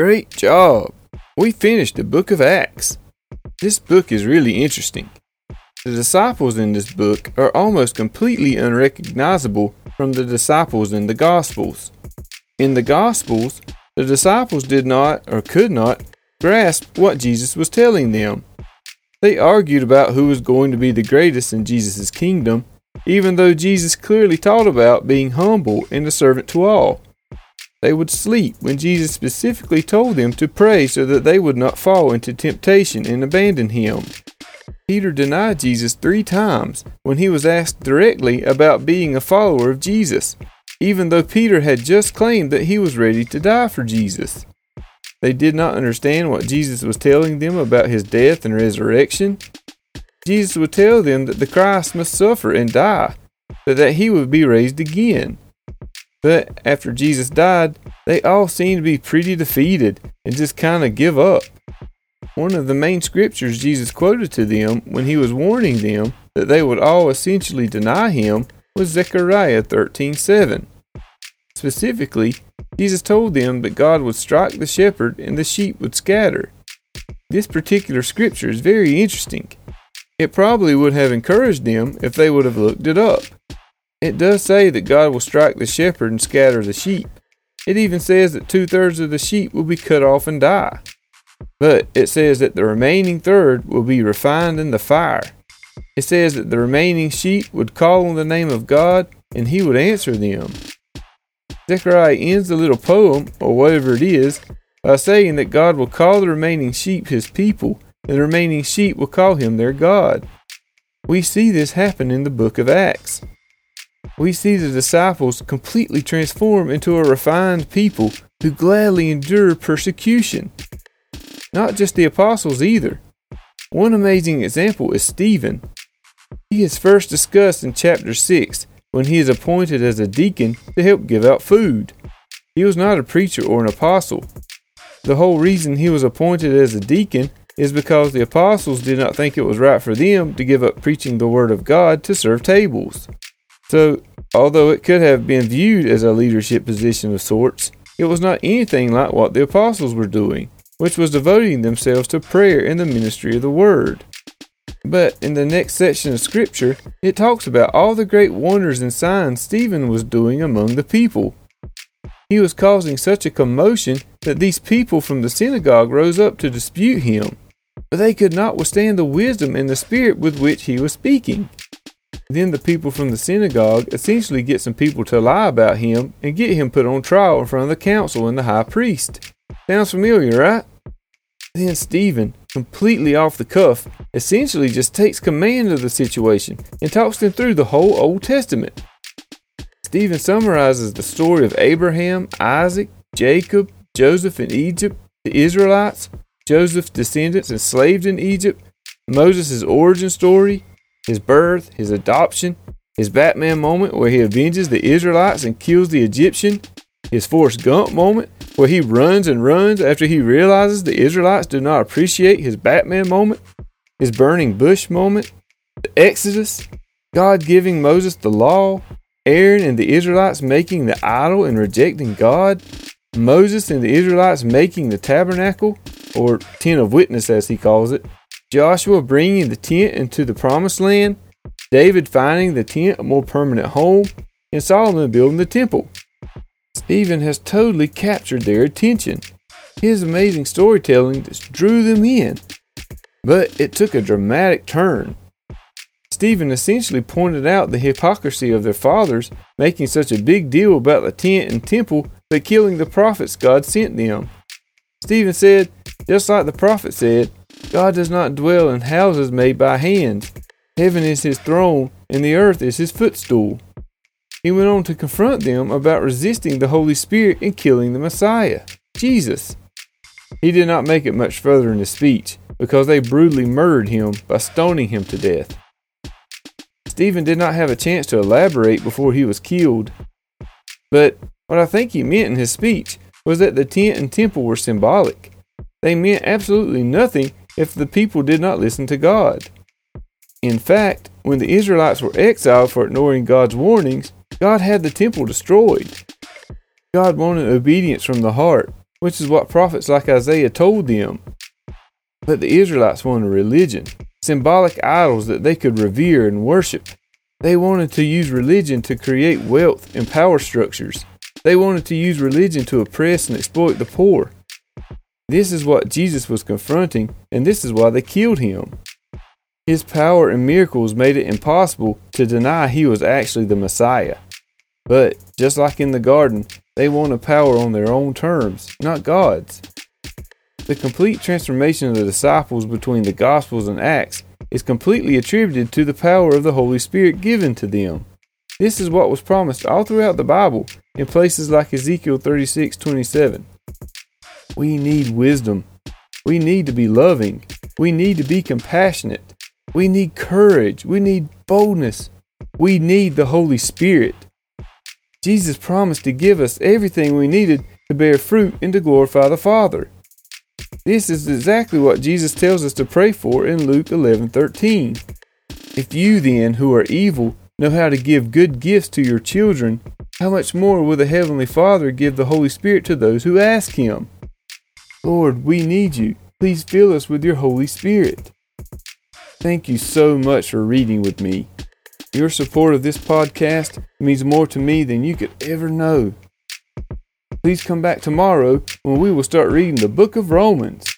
Great job! We finished the book of Acts. This book is really interesting. The disciples in this book are almost completely unrecognizable from the disciples in the Gospels. In the Gospels, the disciples did not or could not grasp what Jesus was telling them. They argued about who was going to be the greatest in Jesus' kingdom, even though Jesus clearly taught about being humble and a servant to all. They would sleep when Jesus specifically told them to pray so that they would not fall into temptation and abandon him. Peter denied Jesus three times when he was asked directly about being a follower of Jesus, even though Peter had just claimed that he was ready to die for Jesus. They did not understand what Jesus was telling them about his death and resurrection. Jesus would tell them that the Christ must suffer and die, but that he would be raised again. But after Jesus died, they all seemed to be pretty defeated and just kind of give up. One of the main scriptures Jesus quoted to them when he was warning them that they would all essentially deny him was Zechariah 13:7. Specifically, Jesus told them that God would strike the shepherd and the sheep would scatter. This particular scripture is very interesting. It probably would have encouraged them if they would have looked it up. It does say that God will strike the shepherd and scatter the sheep. It even says that two thirds of the sheep will be cut off and die. But it says that the remaining third will be refined in the fire. It says that the remaining sheep would call on the name of God and he would answer them. Zechariah ends the little poem, or whatever it is, by saying that God will call the remaining sheep his people, and the remaining sheep will call him their God. We see this happen in the book of Acts we see the disciples completely transform into a refined people who gladly endure persecution. Not just the apostles either. One amazing example is Stephen. He is first discussed in chapter 6 when he is appointed as a deacon to help give out food. He was not a preacher or an apostle. The whole reason he was appointed as a deacon is because the apostles did not think it was right for them to give up preaching the word of God to serve tables. So Although it could have been viewed as a leadership position of sorts, it was not anything like what the apostles were doing, which was devoting themselves to prayer and the ministry of the word. But in the next section of scripture, it talks about all the great wonders and signs Stephen was doing among the people. He was causing such a commotion that these people from the synagogue rose up to dispute him, but they could not withstand the wisdom and the spirit with which he was speaking. Then the people from the synagogue essentially get some people to lie about him and get him put on trial in front of the council and the high priest. Sounds familiar, right? Then Stephen, completely off the cuff, essentially just takes command of the situation and talks them through the whole Old Testament. Stephen summarizes the story of Abraham, Isaac, Jacob, Joseph in Egypt, the Israelites, Joseph's descendants enslaved in Egypt, Moses' origin story, his birth, his adoption, his Batman moment where he avenges the Israelites and kills the Egyptian, his Forrest Gump moment where he runs and runs after he realizes the Israelites do not appreciate his Batman moment, his burning bush moment, the Exodus, God giving Moses the law, Aaron and the Israelites making the idol and rejecting God, Moses and the Israelites making the tabernacle, or tent of witness as he calls it, Joshua bringing the tent into the promised land, David finding the tent a more permanent home, and Solomon building the temple. Stephen has totally captured their attention. His amazing storytelling just drew them in. But it took a dramatic turn. Stephen essentially pointed out the hypocrisy of their fathers, making such a big deal about the tent and temple, but killing the prophets God sent them. Stephen said, just like the prophet said, God does not dwell in houses made by hands. Heaven is his throne, and the earth is his footstool. He went on to confront them about resisting the Holy Spirit and killing the Messiah, Jesus. He did not make it much further in his speech, because they brutally murdered him by stoning him to death. Stephen did not have a chance to elaborate before he was killed. But what I think he meant in his speech was that the tent and temple were symbolic. They meant absolutely nothing if the people did not listen to God. In fact, when the Israelites were exiled for ignoring God's warnings, God had the temple destroyed. God wanted obedience from the heart, which is what prophets like Isaiah told them. But the Israelites wanted religion, symbolic idols that they could revere and worship. They wanted to use religion to create wealth and power structures. They wanted to use religion to oppress and exploit the poor. This is what Jesus was confronting, and this is why they killed him. His power and miracles made it impossible to deny he was actually the Messiah. But, just like in the garden, they wanted power on their own terms, not God's. The complete transformation of the disciples between the Gospels and Acts is completely attributed to the power of the Holy Spirit given to them. This is what was promised all throughout the Bible in places like Ezekiel 36:27. We need wisdom. We need to be loving. We need to be compassionate. We need courage. We need boldness. We need the Holy Spirit. Jesus promised to give us everything we needed to bear fruit and to glorify the Father. This is exactly what Jesus tells us to pray for in Luke 11:13. If you then, who are evil, know how to give good gifts to your children, how much more will the heavenly Father give the Holy Spirit to those who ask him? Lord, we need you. Please fill us with your Holy Spirit. Thank you so much for reading with me. Your support of this podcast means more to me than you could ever know. Please come back tomorrow when we will start reading the book of Romans.